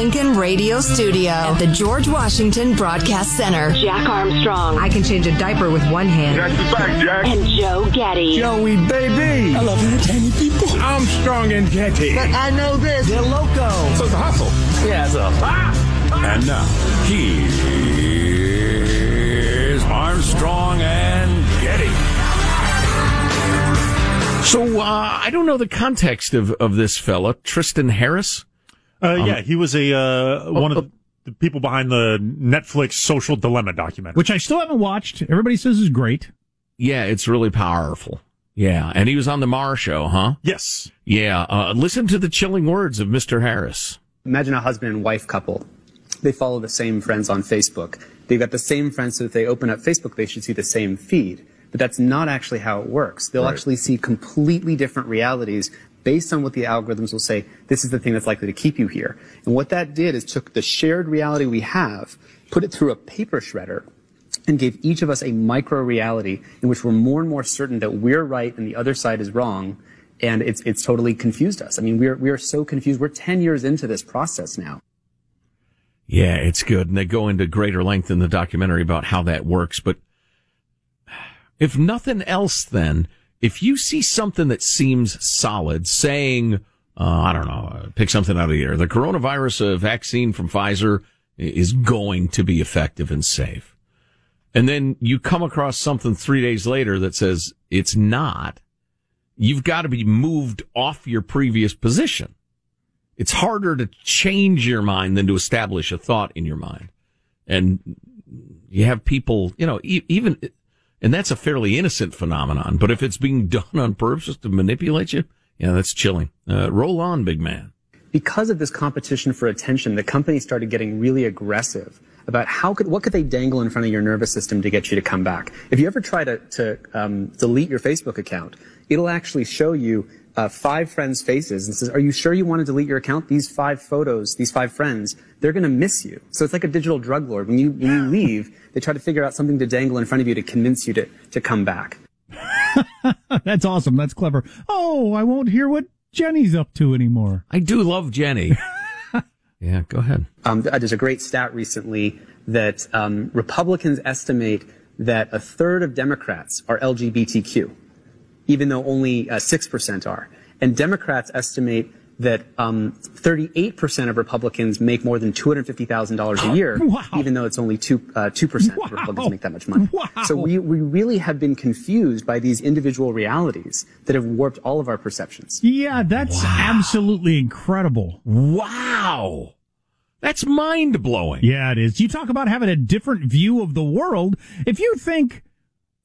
Lincoln Radio Studio at the George Washington Broadcast Center. Jack Armstrong. I can change a diaper with one hand. Jack is back, Jack. And Joe Getty. Joey, baby. I love you, tiny people. Armstrong and Getty. But I know this. They're loco. So it's a hustle. Yeah, it's a. Ah! And now, here's Armstrong and Getty. So uh, I don't know the context of, of this fella, Tristan Harris. Uh, yeah, um, he was a uh, one of the people behind the Netflix Social Dilemma documentary, which I still haven't watched. Everybody says is great. Yeah, it's really powerful. Yeah, and he was on the Maher show, huh? Yes. Yeah. Uh, listen to the chilling words of Mr. Harris. Imagine a husband and wife couple. They follow the same friends on Facebook. They've got the same friends, so if they open up Facebook, they should see the same feed. But that's not actually how it works. They'll right. actually see completely different realities based on what the algorithms will say, this is the thing that's likely to keep you here. And what that did is took the shared reality we have, put it through a paper shredder, and gave each of us a micro reality in which we're more and more certain that we're right and the other side is wrong. And it's, it's totally confused us. I mean, we're, we are so confused. We're 10 years into this process now. Yeah, it's good. And they go into greater length in the documentary about how that works. But if nothing else, then, if you see something that seems solid, saying, uh, I don't know, pick something out of the air, the coronavirus uh, vaccine from Pfizer is going to be effective and safe. And then you come across something three days later that says it's not. You've got to be moved off your previous position. It's harder to change your mind than to establish a thought in your mind. And you have people, you know, even and that's a fairly innocent phenomenon. But if it's being done on purpose to manipulate you, yeah, that's chilling. Uh, roll on, big man. Because of this competition for attention, the company started getting really aggressive about how could what could they dangle in front of your nervous system to get you to come back. If you ever try to, to um, delete your Facebook account, it'll actually show you uh, five friends' faces and says, "Are you sure you want to delete your account? These five photos, these five friends, they're going to miss you." So it's like a digital drug lord. When you when you leave, they try to figure out something to dangle in front of you to convince you to to come back. That's awesome. That's clever. Oh, I won't hear what Jenny's up to anymore. I do love Jenny. yeah, go ahead. Um, there's a great stat recently that um, Republicans estimate that a third of Democrats are LGBTQ even though only uh, 6% are. And Democrats estimate that um, 38% of Republicans make more than $250,000 a year, wow. even though it's only 2, uh, 2% wow. of Republicans make that much money. Wow. So we, we really have been confused by these individual realities that have warped all of our perceptions. Yeah, that's absolutely incredible. Wow. That's mind blowing. Yeah, it is. You talk about having a different view of the world. If you think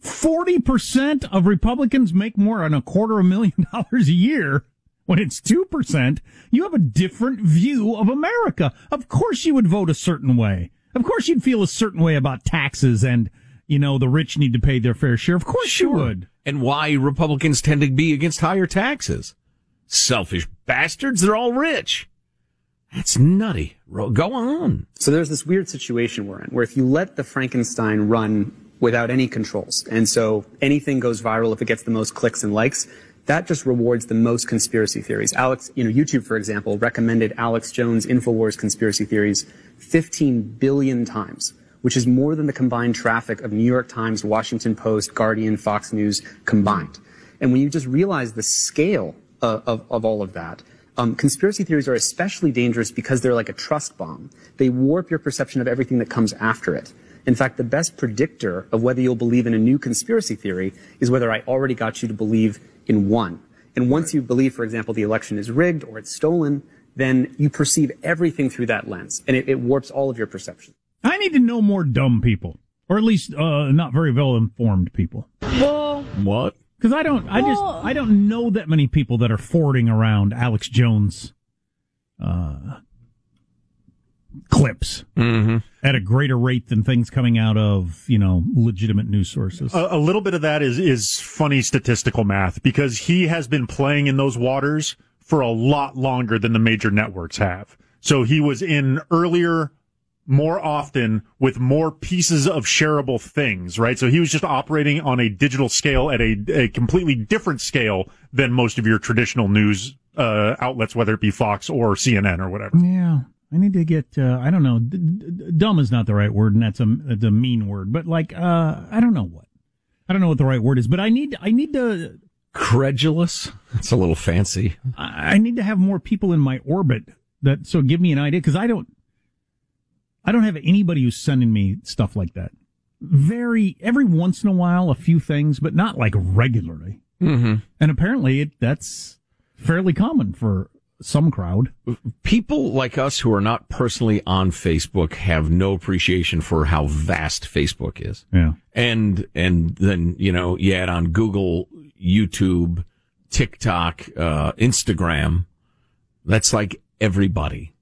40% of Republicans make more than a quarter of a million dollars a year. When it's 2%, you have a different view of America. Of course you would vote a certain way. Of course you'd feel a certain way about taxes and, you know, the rich need to pay their fair share. Of course sure. you would. And why Republicans tend to be against higher taxes. Selfish bastards, they're all rich. That's nutty. Go on. So there's this weird situation we're in where if you let the Frankenstein run without any controls. And so anything goes viral if it gets the most clicks and likes. That just rewards the most conspiracy theories. Alex, you know, YouTube, for example, recommended Alex Jones InfoWars conspiracy theories 15 billion times, which is more than the combined traffic of New York Times, Washington Post, Guardian, Fox News combined. And when you just realize the scale of, of, of all of that, um, conspiracy theories are especially dangerous because they're like a trust bomb. They warp your perception of everything that comes after it. In fact, the best predictor of whether you'll believe in a new conspiracy theory is whether I already got you to believe in one. And once you believe, for example, the election is rigged or it's stolen, then you perceive everything through that lens and it, it warps all of your perception. I need to know more dumb people, or at least uh, not very well informed people. Well, what? Because I don't, I just, I don't know that many people that are fording around Alex Jones uh, clips mm-hmm. at a greater rate than things coming out of you know legitimate news sources. A, a, little bit of that is is funny statistical math because he has been playing in those waters for a lot longer than the major networks have. So he was in earlier more often with more pieces of shareable things, right? So he was just operating on a digital scale at a, a completely different scale than most of your traditional news uh, outlets, whether it be Fox or CNN or whatever. Yeah. I need to get. Uh, I don't know. D- d- dumb is not the right word, and that's a that's a mean word. But like, uh, I don't know what. I don't know what the right word is. But I need. I need to. Credulous. It's a little fancy. I I need to have more people in my orbit that so give me an idea because I don't. I don't have anybody who's sending me stuff like that. Very every once in a while, a few things, but not like regularly. Mm-hmm. And apparently, it, that's fairly common for some crowd. People like us who are not personally on Facebook have no appreciation for how vast Facebook is. Yeah. And, and then, you know, you add on Google, YouTube, TikTok, uh, Instagram. That's like everybody.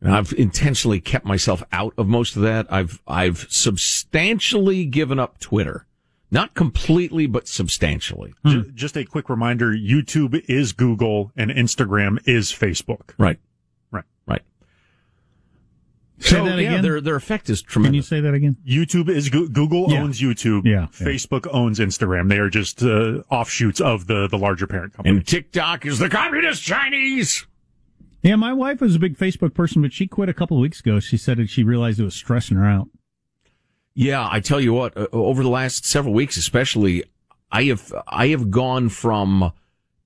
And I've intentionally kept myself out of most of that. I've, I've substantially given up Twitter. Not completely, but substantially. Ju- Just a quick reminder: YouTube is Google and Instagram is Facebook. Right. Right. Right. Say So, that yeah, again? their, their effect is tremendous. Can you tremendous. say that again? YouTube is Google Yeah. owns YouTube. Yeah, yeah. Facebook owns Instagram. They are just uh, offshoots of the the larger parent company. And TikTok is the communist Chinese. Yeah, my wife was a big Facebook person, but she quit a couple of weeks ago. She said that she realized it was stressing her out. Yeah, I tell you what, uh, over the last several weeks, especially, I have, I have gone from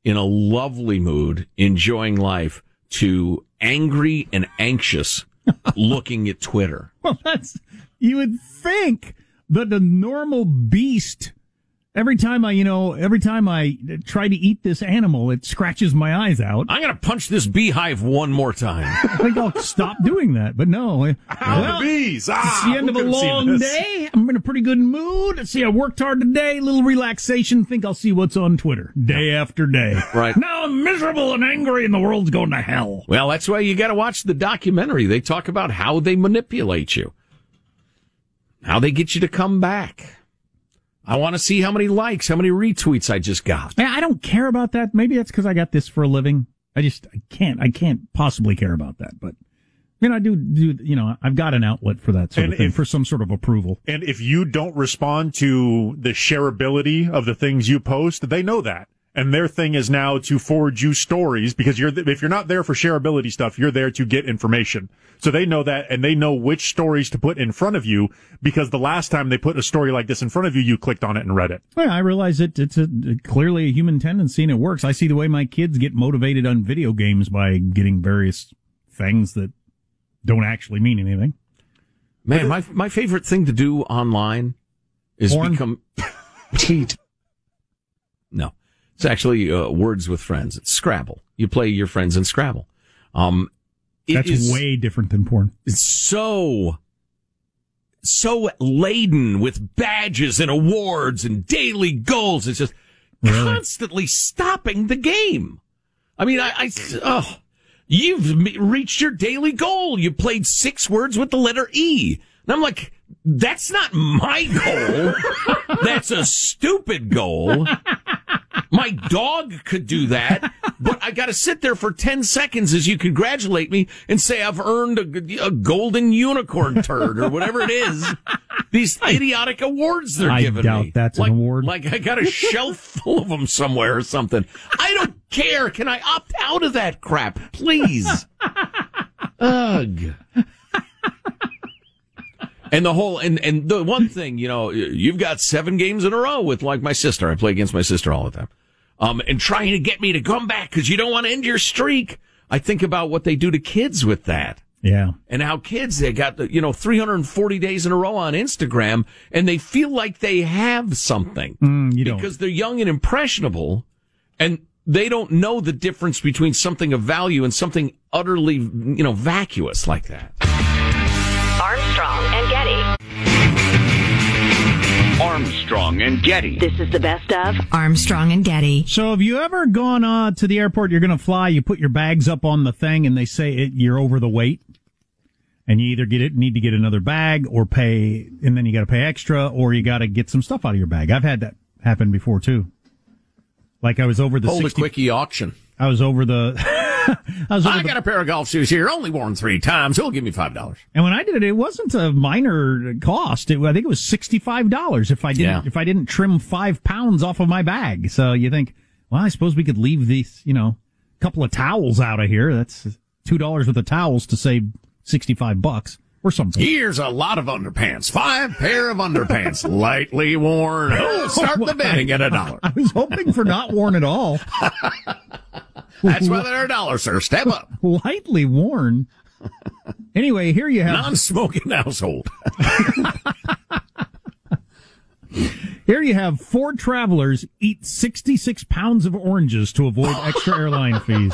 in a lovely mood, enjoying life to angry and anxious looking at Twitter. Well, that's you would think that the normal beast. Every time I, you know, every time I try to eat this animal, it scratches my eyes out. I'm going to punch this beehive one more time. I think I'll stop doing that. But no, well, the bees! Ah, it's the end of a long day. I'm in a pretty good mood. Let's see, I worked hard today. Little relaxation. Think I'll see what's on Twitter day after day. Right. Now I'm miserable and angry, and the world's going to hell. Well, that's why you got to watch the documentary. They talk about how they manipulate you, how they get you to come back. I want to see how many likes, how many retweets I just got. I I don't care about that. Maybe that's because I got this for a living. I just I can't I can't possibly care about that. But you know I do do you know I've got an outlet for that sort And of thing if- for some sort of approval. And if you don't respond to the shareability of the things you post, they know that. And their thing is now to forward you stories because you're, th- if you're not there for shareability stuff, you're there to get information. So they know that and they know which stories to put in front of you because the last time they put a story like this in front of you, you clicked on it and read it. Well, I realize it, it's a, clearly a human tendency and it works. I see the way my kids get motivated on video games by getting various things that don't actually mean anything. Man, my my favorite thing to do online is Porn? become Teat. no. It's actually uh, words with friends. It's Scrabble. You play your friends in Scrabble. Um, That's is- way different than porn. it's so so laden with badges and awards and daily goals. It's just Really? constantly stopping the game. I mean, I, I oh, you've m- reached your daily goal. You played six words with the letter E. And I'm like, that's not my goal. that's a stupid goal. My dog could do that, but I got to sit there for 10 seconds as you congratulate me and say I've earned a, a golden unicorn turd or whatever it is. These idiotic awards they're I giving doubt me. that's an like, award. Like I got a shelf full of them somewhere or something. I don't care. Can I opt out of that crap, please? Ugh. And the whole and and the one thing, you know, you've got seven games in a row with like my sister. I play against my sister all the time. Um, and trying to get me to come back because you don't want to end your streak. I think about what they do to kids with that Yeah. and how kids they got the, you know 340 days in a row on Instagram and they feel like they have something Mm, you don't. because they're young and impressionable and they don't know the difference between something of value and something utterly you know vacuous like that. Armstrong and Getty. This is the best of. Armstrong and Getty. So have you ever gone uh, to the airport? You're going to fly. You put your bags up on the thing, and they say it, you're over the weight, and you either get it need to get another bag or pay, and then you got to pay extra, or you got to get some stuff out of your bag. I've had that happen before too. Like I was over the Hold 60 a quickie auction. I was over the. I I got a pair of golf shoes here, only worn three times. He'll give me five dollars. and when I did it, it wasn't a minor cost. It, I think it was sixty five dollars if I didn't Yeah. if I didn't trim five pounds off of my bag. So you think, well, I suppose we could leave these, you know, a couple of towels out of here. That's two dollars worth of towels to save sixty five bucks or something. Here's a lot of underpants. Five pair of underpants, lightly worn. Oh, start the bidding at a dollar. I was hoping for not worn at all. That's why they're a dollar, sir. Step up. Lightly worn. Anyway, here you have Non-smoking household. here you have four travelers eat sixty six pounds of oranges to avoid extra airline fees.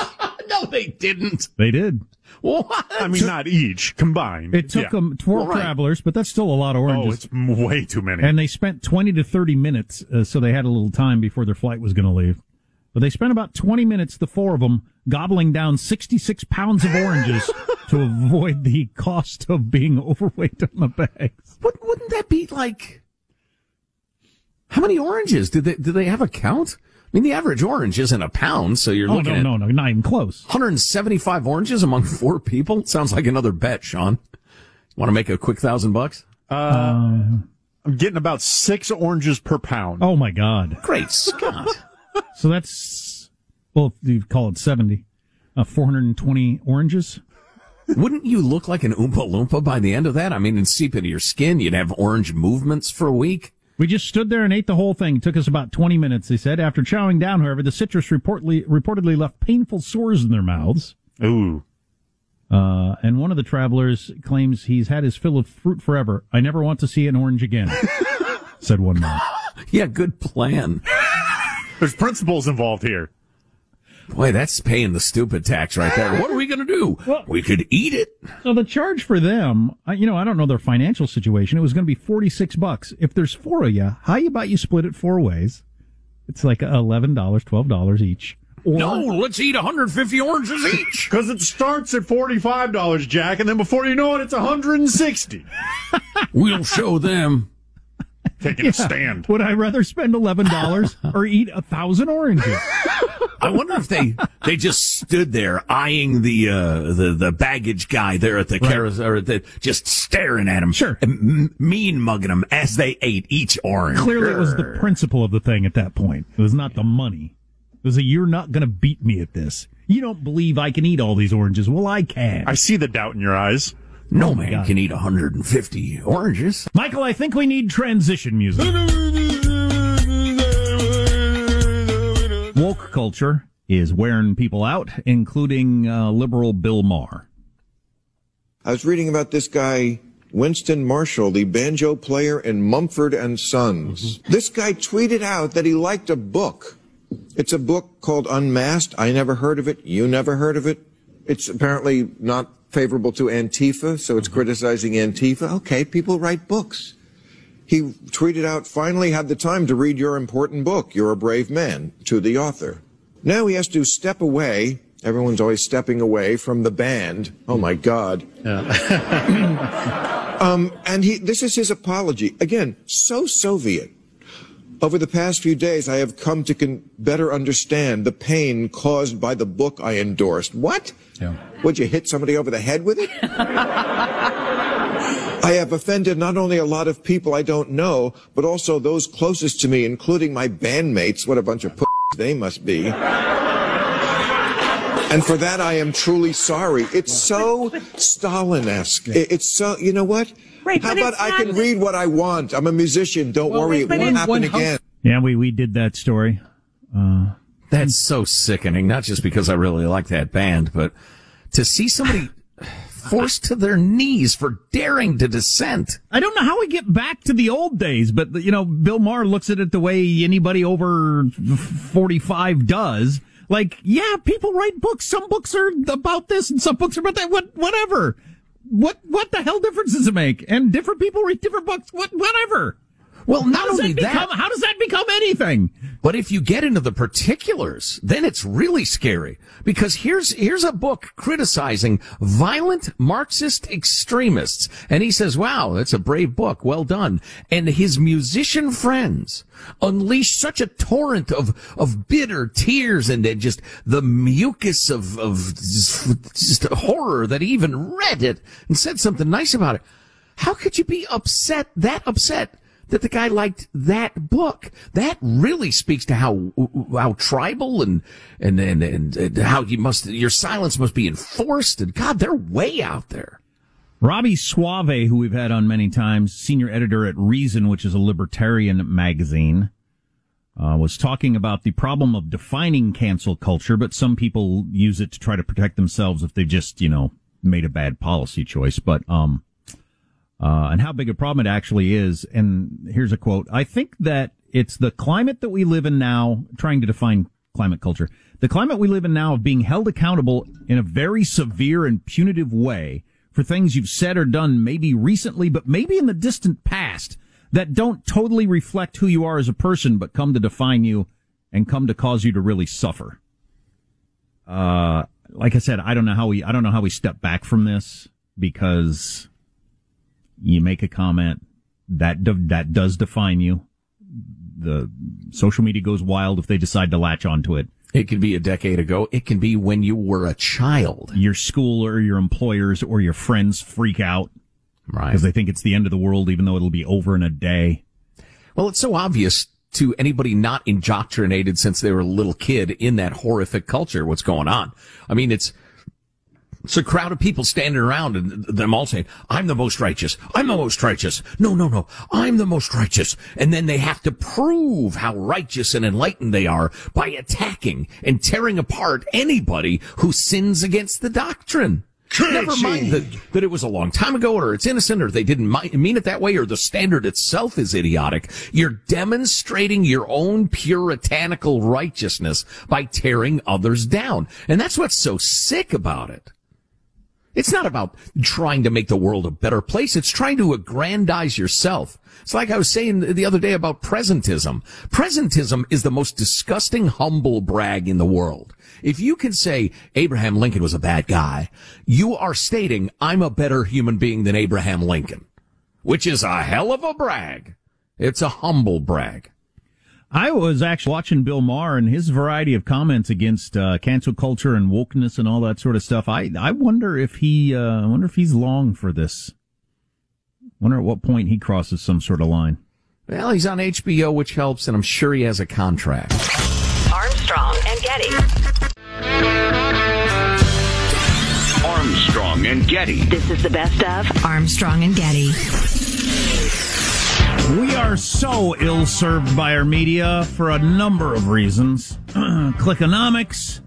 no, they didn't. They did. What? I mean, not each combined. It took Yeah. them four Well, right. travelers, but that's still a lot of oranges. Oh, oranges. it's m- way too many. and they spent 20 to 30 minutes, uh, so they had a little time before their flight was going to leave. But they spent about 20 minutes, the four of them, gobbling down 66 pounds of oranges to avoid the cost of being overweight on the bags. But wouldn't that be like? How many oranges did they? Did they have a count? I mean, the average orange isn't a pound, so you're Oh, looking no, at no, no, not even close. 175 oranges among four people. Sounds like another bet, Sean. Want to make a quick thousand bucks? Uh, uh, I'm getting about six oranges per pound. Oh, my God. Great Scott! So that's, well, you call it 70. Uh, 420 oranges? Wouldn't you look like an Oompa Loompa by the end of that? I mean, it'd seep into your skin. You'd have orange movements for a week. We just stood there and ate the whole thing. It took us about 20 minutes, they said. After chowing down, however, the citrus reportedly, reportedly left painful sores in their mouths. Ooh. Uh, and one of the travelers claims he's had his fill of fruit forever. I never want to see an orange again, said one man. Yeah, good plan. There's principles involved here. Boy, that's paying the stupid tax right there. What are we going to do? We could eat it. So the charge for them, you know, I don't know their financial situation. It was going to be 46 bucks. If there's four of you, how you about you split it four ways? It's like $11, $12 each. Or, No, let's eat 150 oranges each. Because it starts at $45, Jack, and then before you know it, it's 160 We'll show them. Taking a stand. Would I rather spend $11 or eat a thousand oranges? I wonder if they they just stood there eyeing the uh, the the baggage guy there at the carousel, or the, just staring at him, Sure. m- mean mugging him as they ate each orange. Clearly, it was the principle of the thing at that point. It was not the money. It was a, you're not going to beat me at this. You don't believe I can eat all these oranges. Well, I can. I see the doubt in your eyes. No man God. can eat 150 oranges. Michael, I think we need transition music. Woke culture is wearing people out, including uh, liberal Bill Maher. I was reading about this guy, Winston Marshall, the banjo player in Mumford and Sons. This guy tweeted out that he liked a book. It's a book called Unmasked. I never heard of it. You never heard of it. It's apparently not favorable to Antifa, so it's criticizing Antifa. Okay, people write books. He tweeted out, finally had the time to read your important book, You're a Brave Man, to the author. Now he has to step away. Everyone's always stepping away from the band. Oh my God. um, and he, this is his apology. Again, so Soviet. Over the past few days, I have come to better understand the pain caused by the book I endorsed. What? Would you hit somebody over the head with it? I have offended not only a lot of people I don't know, but also those closest to me, including my bandmates. What a bunch of p- they must be. And for that, I am truly sorry. It's so Stalin-esque. It- It's so, you know what? Right, How about I can read what I want? I'm a musician. Don't Well, worry. It won't happen again. Yeah, we, we did that story. Uh, That's so sickening. Not just because I really like that band, but to see somebody forced to their knees for daring to dissent. I don't know how we get back to the old days, but you know, Bill Maher looks at it the way anybody over 45 does. Like, yeah, people write books. Some books are about this and some books are about that. What, whatever. What, what the hell difference does it make? And different people read different books. What, whatever. Well, not does only that become, that, how does that become anything? but if you get into the particulars, then it's really scary. Because here's, here's a book criticizing violent Marxist extremists. And he says, wow, that's a brave book. Well done. And his musician friends unleash such a torrent of, of bitter tears and then just the mucus of, of just, just horror that he even read it and said something nice about it. How could you be upset, that upset, that the guy liked that book. That really speaks to how how tribal and and and, and, and how you must your silence must be enforced. And God, they're way out there. Robby Soave, who we've had on many times, senior editor at Reason, which is a libertarian magazine, uh, was talking about the problem of defining cancel culture, but some people use it to try to protect themselves if they just, you know, made a bad policy choice. But, um, uh, and how big a problem it actually is. And here's a quote. I think that it's the climate that we live in now, trying to define climate culture. The climate we live in now of being held accountable in a very severe and punitive way for things you've said or done maybe recently, but maybe in the distant past that don't totally reflect who you are as a person, but come to define you and come to cause you to really suffer. Uh, like I said, I don't know how we, I don't know how we step back from this because you make a comment that, that does define you. The social media goes wild if they decide to latch onto it. It could be a decade ago. It can be when you were a child. Your school or your employers or your friends freak out. Right. Because they think it's the end of the world, even though it'll be over in a day. Well, it's so obvious to anybody not indoctrinated since they were a little kid in that horrific culture what's going on. I mean, it's, it's a crowd of people standing around and them all saying, I'm the most righteous. I'm the most righteous. No, no, no. I'm the most righteous. And then they have to prove how righteous and enlightened they are by attacking and tearing apart anybody who sins against the doctrine. Never mind that, that it was a long time ago or it's innocent or they didn't mean it that way or the standard itself is idiotic. You're demonstrating your own puritanical righteousness by tearing others down. And that's what's so sick about it. It's not about trying to make the world a better place. It's trying to aggrandize yourself. It's like I was saying the other day about presentism. Presentism is the most disgusting humble brag in the world. If you can say Abraham Lincoln was a bad guy, you are stating I'm a better human being than Abraham Lincoln, which is a hell of a brag. It's a humble brag. I was actually watching Bill Maher and his variety of comments against uh, cancel culture and wokeness and all that sort of stuff. I I wonder if he uh, I wonder if he's long for this. Wonder at what point he crosses some sort of line. Well, he's on HBO, which helps, and I'm sure he has a contract. Armstrong and Getty. Armstrong and Getty. This is the best of Armstrong and Getty. We are so ill served by our media for a number of reasons. Clickonomics,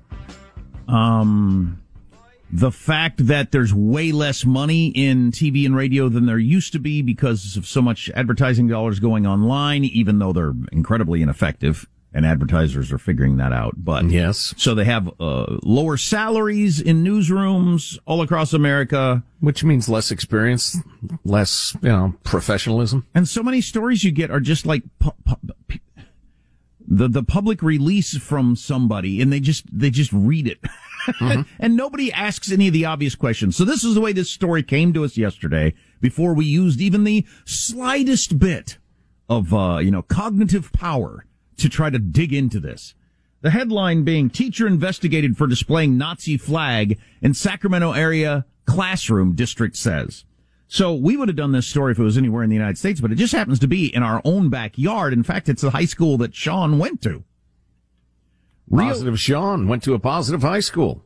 um, the fact that there's way less money in TV and radio than there used to be because of so much advertising dollars going online, even though they're incredibly ineffective. And advertisers are figuring that out. But yes, so they have uh, lower salaries in newsrooms all across America, which means less experience, less you know professionalism. And so many stories you get are just like pu- pu- the the public release from somebody, and they just they just read it, mm-hmm. and nobody asks any of the obvious questions. So this is the way this story came to us yesterday. Before we used even the slightest bit of uh, you know cognitive power to try to dig into this. The headline being teacher investigated for displaying Nazi flag in Sacramento area classroom district says. So we would have done this story if it was anywhere in the United States, but it just happens to be in our own backyard. In fact, it's the high school that Sean went to. Positive Sean went to a positive high school.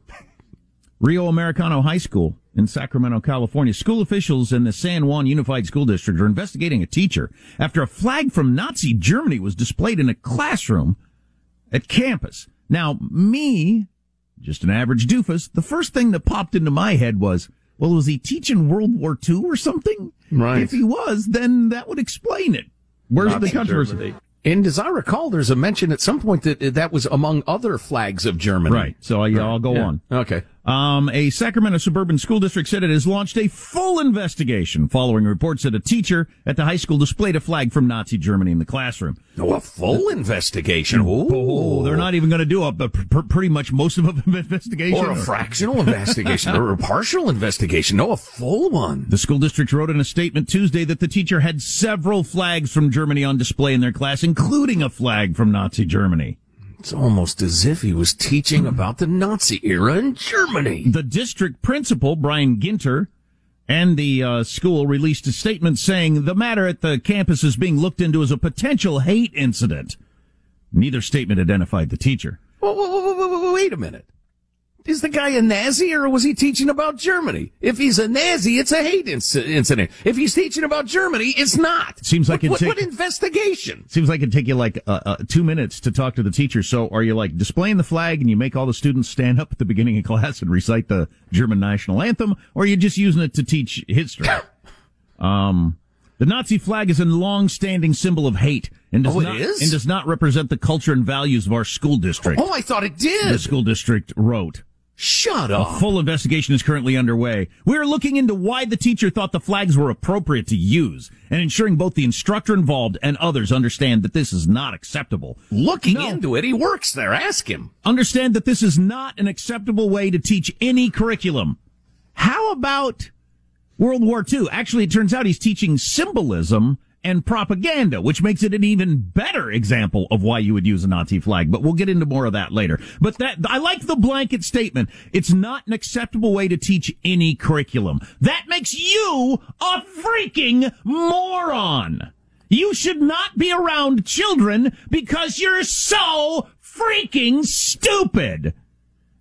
Rio Americano High School in Sacramento, California. School officials in the San Juan Unified School District are investigating a teacher after a flag from Nazi Germany was displayed in a classroom at campus. Now, me, just an average doofus, the first thing that popped into my head was, well, was he teaching World War II or something? Right. If he was, then that would explain it. Where's Nazi the controversy? Germany. And as I recall, there's a mention at some point that that was among other flags of Germany. Right. So I, will go yeah. on. Okay. Um, a Sacramento suburban school district said it has launched a full investigation following reports that a teacher at the high school displayed a flag from Nazi Germany in the classroom. Oh, a full investigation. Ooh. Oh, they're not even going to do a, a pr- pretty much most of an investigation. Or a fractional investigation or a partial investigation. No, a full one. The school district wrote in a statement Tuesday that the teacher had several flags from Germany on display in their class, including a flag from Nazi Germany. It's almost as if he was teaching about the Nazi era in Germany. The district principal, Brian Ginter, And the uh, school released a statement saying the matter at the campus is being looked into as a potential hate incident. Neither statement identified the teacher. Whoa, whoa, whoa, whoa, whoa, wait a minute. Is the guy a Nazi or was he teaching about Germany? If he's a Nazi, it's a hate inc- incident. If he's teaching about Germany, it's not. Seems like what, take- what investigation? Seems like it'd take you like uh, uh, two minutes to talk to the teacher. So are you like displaying the flag and you make all the students stand up at the beginning of class and recite the German national anthem, or are you just using it to teach history? um, the Nazi flag is a long-standing symbol of hate and does Oh, it not is? and does not represent the culture and values of our school district. Oh, I thought it did. The school district wrote. Shut up. A full investigation is currently underway. We are looking into why the teacher thought the flags were appropriate to use and ensuring both the instructor involved and others understand that this is not acceptable. Looking No. into it, he works there. Ask him. Understand that this is not an acceptable way to teach any curriculum. How about World War II? Actually, it turns out he's teaching symbolism and propaganda, which makes it an even better example of why you would use a Nazi flag. But we'll get into more of that later. But that, I like the blanket statement. It's not an acceptable way to teach any curriculum. That makes you a freaking moron. You should not be around children because you're so freaking stupid.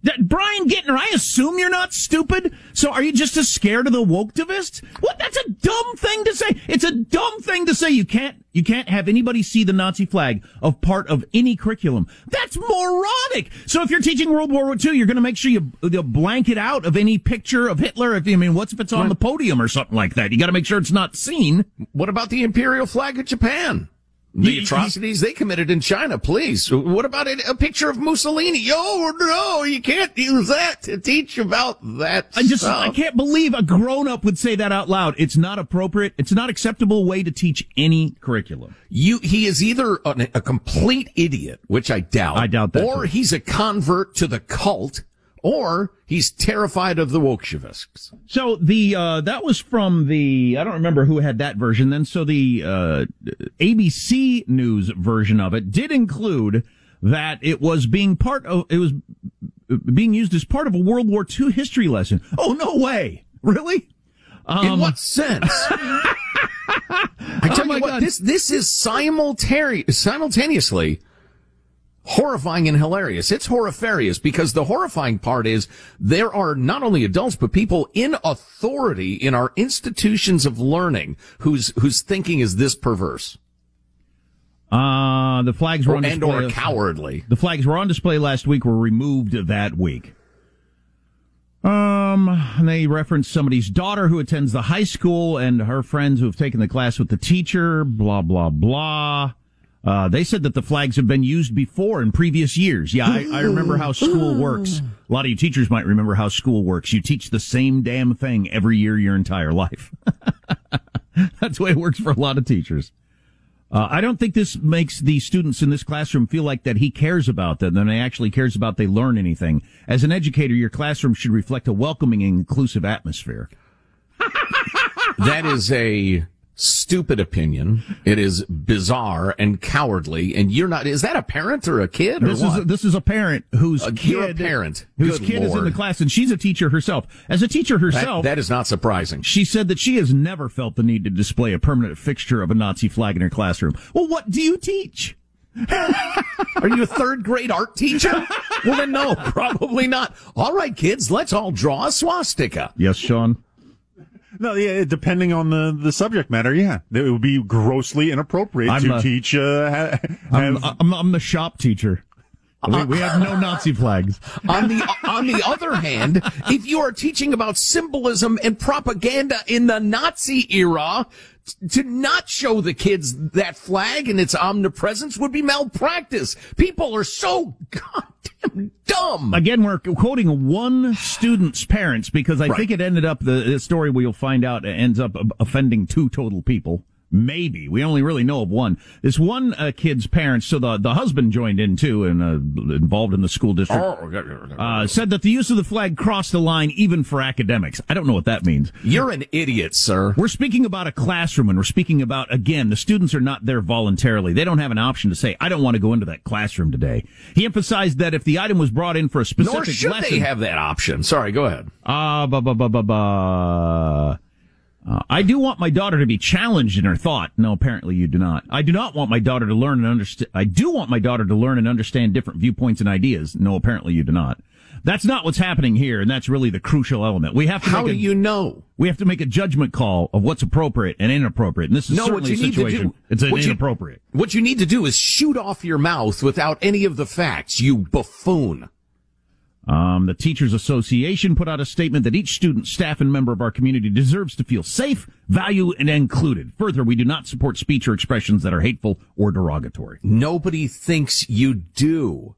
That Brian Ginter, I assume you're not stupid. So are you just as scared of the woketivists? What? That's a dumb thing to say. It's a dumb thing to say. You can't, you can't have anybody see the Nazi flag of part of any curriculum. That's moronic. So if you're teaching World War II, you're going to make sure you, you blank it out of any picture of Hitler. If I mean, what's if it's on the podium or something like that? You got to make sure it's not seen. What about the imperial flag of Japan? The atrocities they committed in China, please. What about a, a picture of Mussolini? Oh, no, you can't use that to teach about that I just, stuff. I can't believe a grown up would say that out loud. It's not appropriate. It's not acceptable way to teach any curriculum. You, he is either an, a complete idiot, which I doubt. I doubt that, Or too. he's a convert to the cult, or he's terrified of the Bolsheviks. So the uh, that was from the I don't remember who had that version then. So the uh, ABC News version of it did include that it was being part of it was being used as part of a World War II history lesson. Oh no way! Really? Um, In what sense? I tell Oh, you what, God. this this is simultane- simultaneously horrifying and hilarious. It's horrifarious because the horrifying part is there are not only adults but people in authority in our institutions of learning whose whose thinking is this perverse Uh, the flags were on and display. or cowardly. The flags were on display last week. Were removed that week. Um, and they referenced somebody's daughter who attends the high school and her friends who have taken the class with the teacher. Blah blah blah. Uh, they said that the flags have been used before in previous years. Yeah, I, I remember how school works. A lot of you teachers might remember how school works. You teach the same damn thing every year your entire life. That's the way it works for a lot of teachers. Uh, I don't think this makes the students in this classroom feel like that he cares about them and he actually cares about they learn anything. As an educator, your classroom should reflect a welcoming and inclusive atmosphere. That is a stupid opinion. It is bizarre and cowardly. And you're not. Is that a parent or a kid or This what? is this is a parent whose Uh, kid you're a parent. whose Good kid is in the class and she's a teacher herself. As a teacher That- herself, that is not surprising. She said that she has never felt the need to display a permanent fixture of a Nazi flag in her classroom. Well, what do you teach? Are you a third grade art teacher? well, then no, probably not. All right, kids, let's all draw a swastika. Yes, Sean. No, yeah, depending on the, the subject matter, yeah, it would be grossly inappropriate I'm to a- teach. Uh, ha- I'm, have- I'm, I'm the shop teacher. We, we have no Nazi flags. On the on the other hand, if you are teaching about symbolism and propaganda in the Nazi era, t- to not show the kids that flag and its omnipresence would be malpractice. People are so goddamn dumb. Again, we're quoting one student's parents because I Right. think it ended up the, the story we'll find out ends up offending two total people. Maybe we only really know of one. This one uh, kid's parents, so the the husband joined in too and uh, involved in the school district. Uh, said that the use of the flag crossed the line even for academics. I don't know what that means. You're an idiot, sir. We're speaking about a classroom and we're speaking about, again, the students are not there voluntarily. They don't have an option to say, I don't want to go into that classroom today. He emphasized that if the item was brought in for a specific Nor should lesson. they have that option. Sorry, go ahead. Ah, ba ba ba ba ba. Uh, I do want my daughter to be challenged in her thought. No, apparently you do not. I do not want my daughter to learn and understand. I do want my daughter to learn and understand different viewpoints and ideas. No, apparently you do not. That's not what's happening here, and that's really the crucial element. We have to. How make do a, you know? We have to make a judgment call of what's appropriate and inappropriate. And this is No, certainly a situation. do- It's an what you- inappropriate. What you need to do is shoot off your mouth without any of the facts, you buffoon. Um, the Teachers Association put out a statement that each student, staff, and member of our community deserves to feel safe, valued, and included. Further, we do not support speech or expressions that are hateful or derogatory. Nobody thinks you do.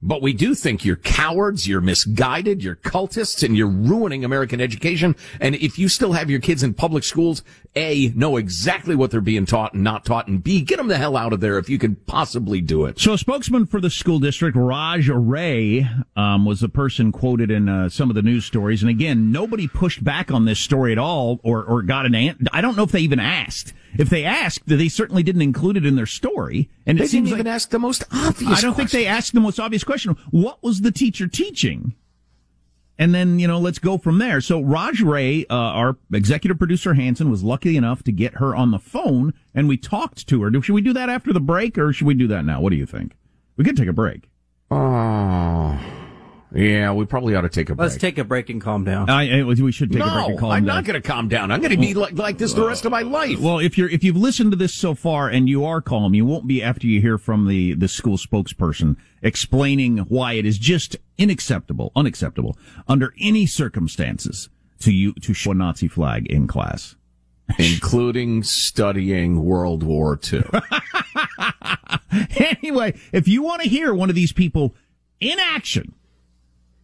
But we do think you're cowards, you're misguided, you're cultists, and you're ruining American education. And if you still have your kids in public schools, A, know exactly what they're being taught and not taught, and B, get them the hell out of there if you can possibly do it. So, a spokesman for the school district, Raj Rai, um, was the person quoted in uh, some of the news stories. And again, nobody pushed back on this story at all, or or got an answer. I don't know if they even asked. If they asked, they certainly didn't include it in their story. And it They seems didn't even like ask the most obvious I don't think they asked the most obvious question. What was the teacher teaching? And then, you know, let's go from there. So Raj Rai, uh, our executive producer Hanson was lucky enough to get her on the phone and we talked to her. Should we do that after the break or should we do that now? What do you think? We could take a break. Oh, yeah, we probably ought to take a break. Let's take a break and calm down. I, I- we should take a break and no, call I'm not going to calm down. I'm going to be like, like this the rest of my life. Well, if you're if you've listened to this so far and you are calm, you won't be after you hear from the the school spokesperson explaining why it is just unacceptable, unacceptable under any circumstances to you to show a Nazi flag in class. including studying World War II. anyway, if you want to hear one of these people in action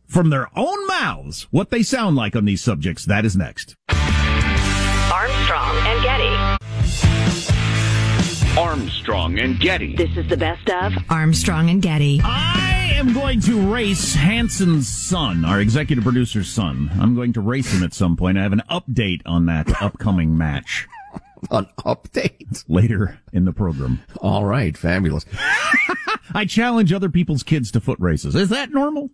from their own mouths, what they sound like on these subjects, that is next. Armstrong and Getty. Armstrong and Getty. This is the best of Armstrong and Getty. I am going to race Hanson's son, our executive producer's son. I'm going to race him at some point. I have an update on that upcoming match An update. later in the program. All right, fabulous. I challenge other people's kids to foot races. Is that normal?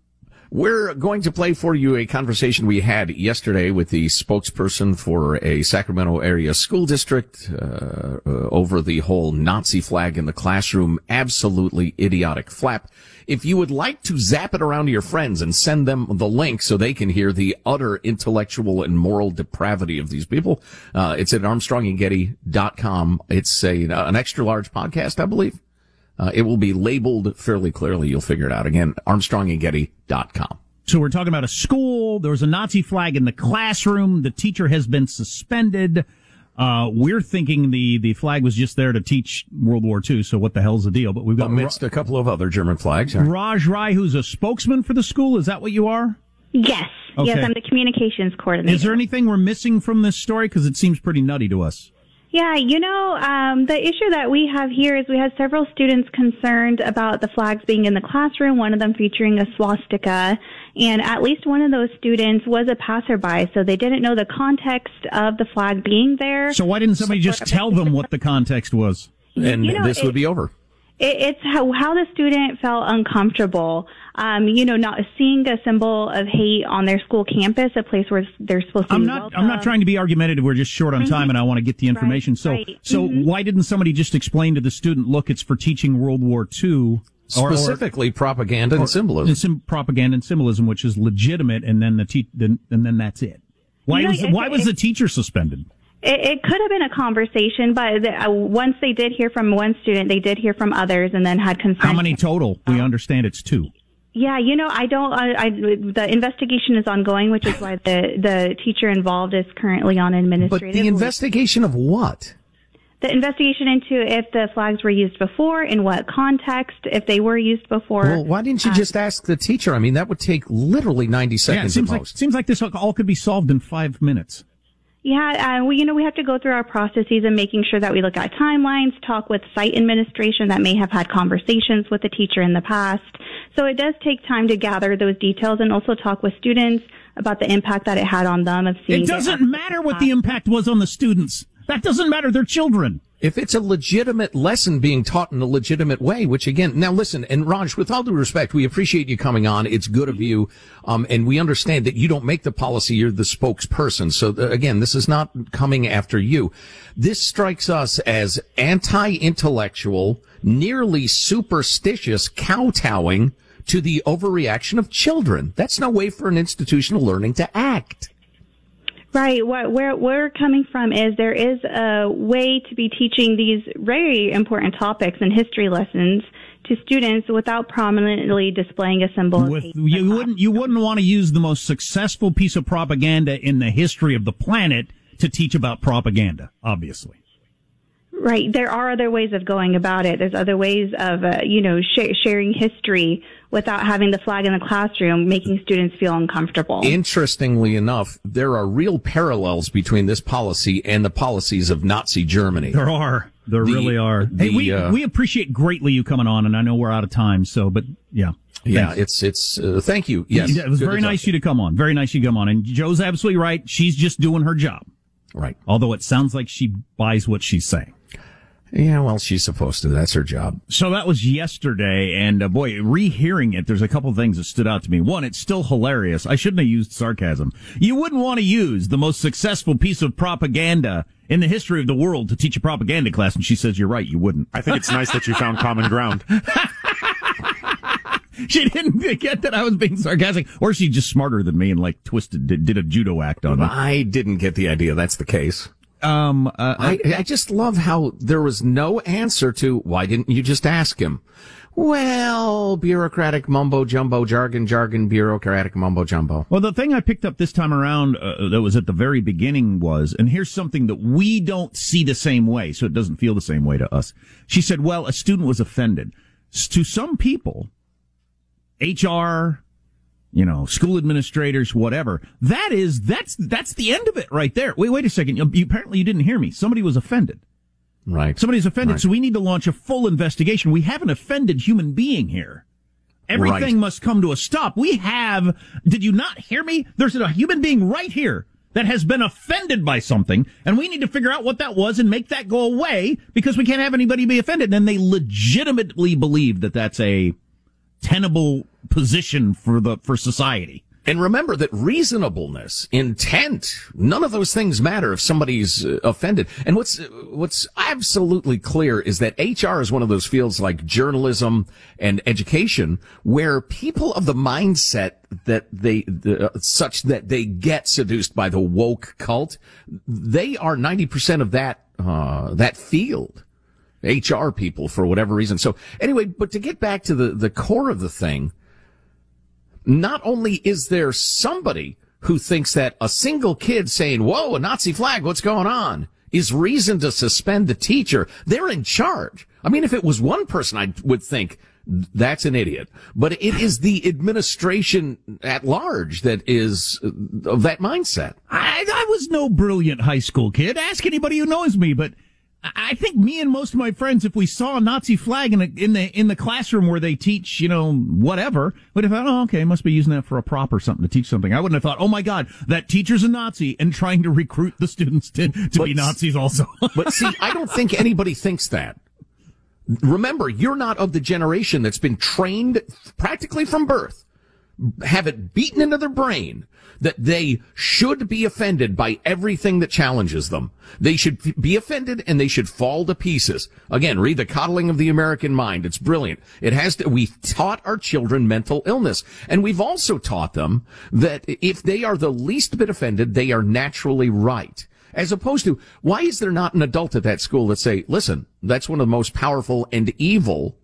We're going to play for you a conversation we had yesterday with the spokesperson for a Sacramento area school district uh, uh, over the whole Nazi flag in the classroom. Absolutely idiotic flap. If you would like to zap it around to your friends and send them the link so they can hear the utter intellectual and moral depravity of these people, uh, it's at armstrongandgetty.com. It's a, an extra large podcast, I believe. Uh, it will be labeled fairly clearly. You'll figure it out. Again, armstrongandgetty.com. So we're talking about a school. There was a Nazi flag in the classroom. The teacher has been suspended. Uh, we're thinking the, the flag was just there to teach World War II. So what the hell's the deal? But we've got Amidst a couple of other German flags. Ra- Raj Rai, who's a spokesman for the school. Is that what you are? Yes. Yes, I'm the communications coordinator. Is there anything we're missing from this story? Because it seems pretty nutty to us. Yeah, you know, um, the issue that we have here is we had several students concerned about the flags being in the classroom, one of them featuring a swastika, and at least one of those students was a passerby, so they didn't know the context of the flag being there. So why didn't somebody just tell them what the context was? And You know, this would it- be over. It, it's how, how the student felt uncomfortable, um, you know, not seeing a symbol of hate on their school campus, a place where they're supposed to I'm be not. welcome. I'm not trying to be argumentative. We're just short on time, Mhm. and I want to get the information. so, right. so Mhm. why didn't somebody just explain to the student? Look, it's for teaching World War II, or- or- Specifically, propaganda or- and symbolism. and sym- propaganda and symbolism, which is legitimate, and then the te- then, and then that's it. Why You know, was it- why was it- the teacher suspended? It, it could have been a conversation, but the, uh, once they did hear from one student, they did hear from others, and then had consent. How many total? We understand it's two. Yeah, you know, I don't. I, I the investigation is ongoing, which is why the the teacher involved is currently on administrative. But administrative. the investigation of what? the investigation into if the flags were used before, in what context, if they were used before. Well, why didn't you Uh, just ask the teacher? I mean, that would take literally 90 Yeah, it seconds seems at like most. seems like this all could be solved in five minutes. Yeah, uh, we, you know, we have to go through our processes and making sure that we look at timelines, talk with site administration that may have had conversations with the teacher in the past. So it does take time to gather those details and also talk with students about the impact that it had on them of seeing. It doesn't matter what the impact was on the students. That doesn't matter. They're children. If it's a legitimate lesson being taught in a legitimate way, which again, now listen, and Raj, with all due respect, we appreciate you coming on. It's good of you. Um, and we understand that you don't make the policy. You're the spokesperson. So uh, again, this is not coming after you. This strikes us as anti-intellectual, nearly superstitious kowtowing to the overreaction of children. That's no way for an institution of learning to act. Right. What where we're coming from is there is a way to be teaching these very important topics and history lessons to students without prominently displaying a symbol. With, you wouldn't you wouldn't want to use the most successful piece of propaganda in the history of the planet to teach about propaganda. Obviously. Right. There are other ways of going about it. There's other ways of, uh, you know, sh- sharing history without having the flag in the classroom, making students feel uncomfortable. Interestingly enough, there are real parallels between this policy and the policies of Nazi Germany. There are. There The- really are. the, hey, we, uh, we appreciate greatly you coming on, and I know we're out of time, so, but yeah. Yeah, Thanks. it's it's. Uh, thank you. Yes, it was Good very nice you to come on. Very nice you to come on. And Joe's absolutely right. She's just doing her job. Right. Although it sounds like she buys what she's saying. Yeah, well, she's supposed to. That's her job. So that was yesterday, and uh, boy, rehearing it, there's a couple things that stood out to me. One, it's still hilarious. I shouldn't have used sarcasm. You wouldn't want to use the most successful piece of propaganda in the history of the world to teach a propaganda class, and she says you're right, you wouldn't. I think it's nice that you found common ground. she didn't get that I was being sarcastic, or she's just smarter than me and like twisted, did, did a judo act on me. I didn't get the idea. That's the case. Um, uh, I, I just love how there was no answer to why didn't you just ask him? Well, bureaucratic mumbo jumbo jargon, jargon, bureaucratic mumbo jumbo. Well, the thing I picked up this time around uh, that was at the very beginning was, and here's something that we don't see the same way, so it doesn't feel the same way to us. She said, well, a student was offended. To some people, HR, you know, school administrators, whatever, that is, that's, that's the end of it right there. Wait, wait a second. You, you- apparently you didn't hear me. Somebody was offended. Right. Somebody's offended, Right. so we need to launch a full investigation. We have an offended human being here. Everything Right. must come to a stop. We have, did you not hear me? There's a human being right here that has been offended by something, and we need to figure out what that was and make that go away because we can't have anybody be offended. And they legitimately believe that that's a tenable position for the, for society. And remember that reasonableness, intent, none of those things matter if somebody's uh, offended. And what's what's absolutely clear is that HR is one of those fields like journalism and education where people of the mindset that they the, such that they get seduced by the woke cult, they are 90% of that uh, that field. HR people for whatever reason. So anyway, but to get back to the, the core of the thing, not only is there somebody who thinks that a single kid saying, whoa, a Nazi flag, what's going on? Is reason to suspend the teacher. They're in charge. I mean, if it was one person, I would think that's an idiot. But it is the administration at large that is uh, of that mindset. I, I was no brilliant high school kid. Ask anybody who knows me, but I think me and most of my friends, if we saw a Nazi flag in, a, in the in the classroom where they teach, you know, whatever, would have thought, oh, okay, must be using that for a prop or something to teach something. I wouldn't have thought, oh my God, that teacher's a Nazi and trying to recruit the students to, to be Nazis also. But see, I don't think anybody thinks that. Remember, you're not of the generation that's been trained practically from birth, have it beaten into their brain that they should be offended by everything that challenges them. They should be offended and they should fall to pieces. Again, read The Coddling of the American Mind. It's brilliant. It has to, we taught our children mental illness and we've also taught them that if they are the least bit offended, they are naturally right. As opposed to, why is there not an adult at that school that say, listen, that's one of the most powerful and evil,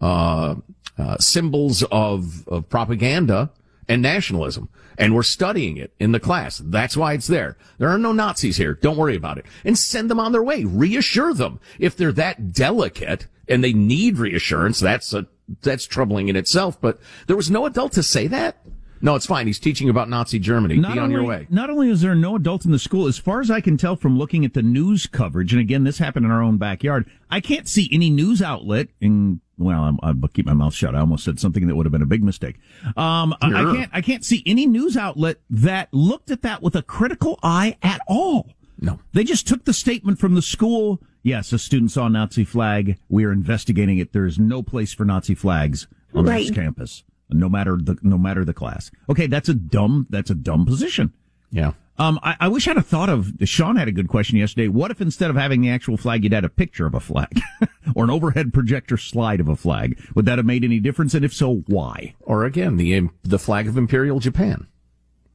uh, uh, symbols of, of propaganda and nationalism. And we're studying it in the class. That's why it's there. There are no Nazis here. Don't worry about it. And send them on their way. Reassure them. If they're that delicate and they need reassurance, that's a, that's troubling in itself. But there was no adult to say that. No, it's fine. He's teaching about Nazi Germany. Be on only, your way. Not only is there no adult in the school, as far as I can tell from looking at the news coverage, and again, this happened in our own backyard, I can't see any news outlet in, well, I'm, I'll keep my mouth shut. I almost said something that would have been a big mistake. Um, I, I can't, I can't see any news outlet that looked at that with a critical eye at all. No. They just took the statement from the school Yes, a student saw a Nazi flag. We are investigating it. There is no place for Nazi flags on Right. this campus, no matter the no matter the class. Okay, that's a dumb that's a dumb position. Yeah. Um, I, I wish I'd have thought of. Sean had a good question yesterday. What if instead of having the actual flag, you'd had a picture of a flag or an overhead projector slide of a flag? Would that have made any difference? And if so, why? Or again, the the flag of Imperial Japan.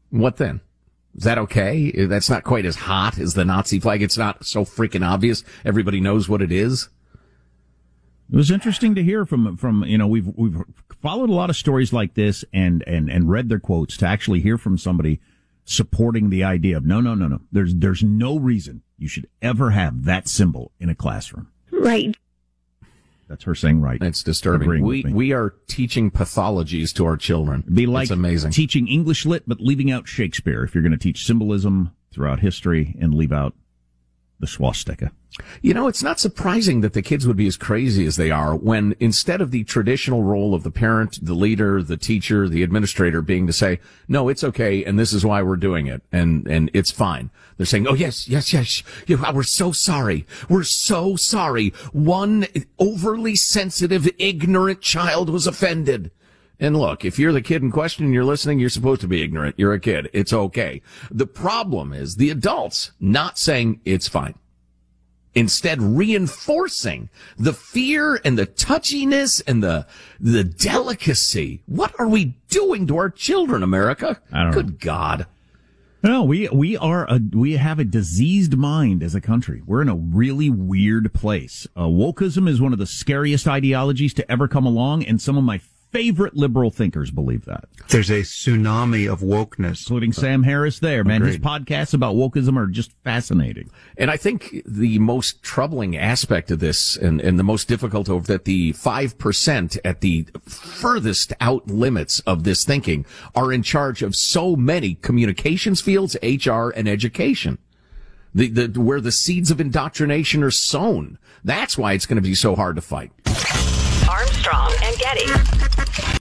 What then? Is that okay? That's not quite as hot as the Nazi flag. It's not so freaking obvious. Everybody knows what it is. It was interesting to hear from from you know we've we've followed a lot of stories like this and and and read their quotes to actually hear from somebody supporting the idea of no no no no there's there's no reason you should ever have that symbol in a classroom. Right. That's her saying right. It's disturbing. Agreeing We we are teaching pathologies to our children. be like it's amazing. teaching English lit but leaving out Shakespeare if you're going to teach symbolism throughout history and leave out the swastika. You know, it's not surprising that the kids would be as crazy as they are when instead of the traditional role of the parent, the leader, the teacher, the administrator being to say, no, it's okay. And this is why we're doing it. And, and it's fine. They're saying, oh, yes, yes, yes. Yeah, we're so sorry. We're so sorry. One overly sensitive, ignorant child was offended. And look, if you're the kid in question and you're listening, you're supposed to be ignorant. You're a kid. It's okay. The problem is the adults not saying it's fine instead reinforcing the fear and the touchiness and the the delicacy. What are we doing to our children, America? I don't know. Good God. No, we we are a we have a diseased mind as a country. We're in a really weird place. Uh, wokeism is one of the scariest ideologies to ever come along, and some of my favorite liberal thinkers believe that, There's a tsunami of wokeness. including Sam Harris. There, man, his podcasts about wokeism are just fascinating. And I think the most troubling aspect of this and, and the most difficult of that the 5% at the furthest out limits of this thinking are in charge of so many communications fields, HR and education. The, the, where the seeds of indoctrination are sown. That's why it's going to be so hard to fight. Getty.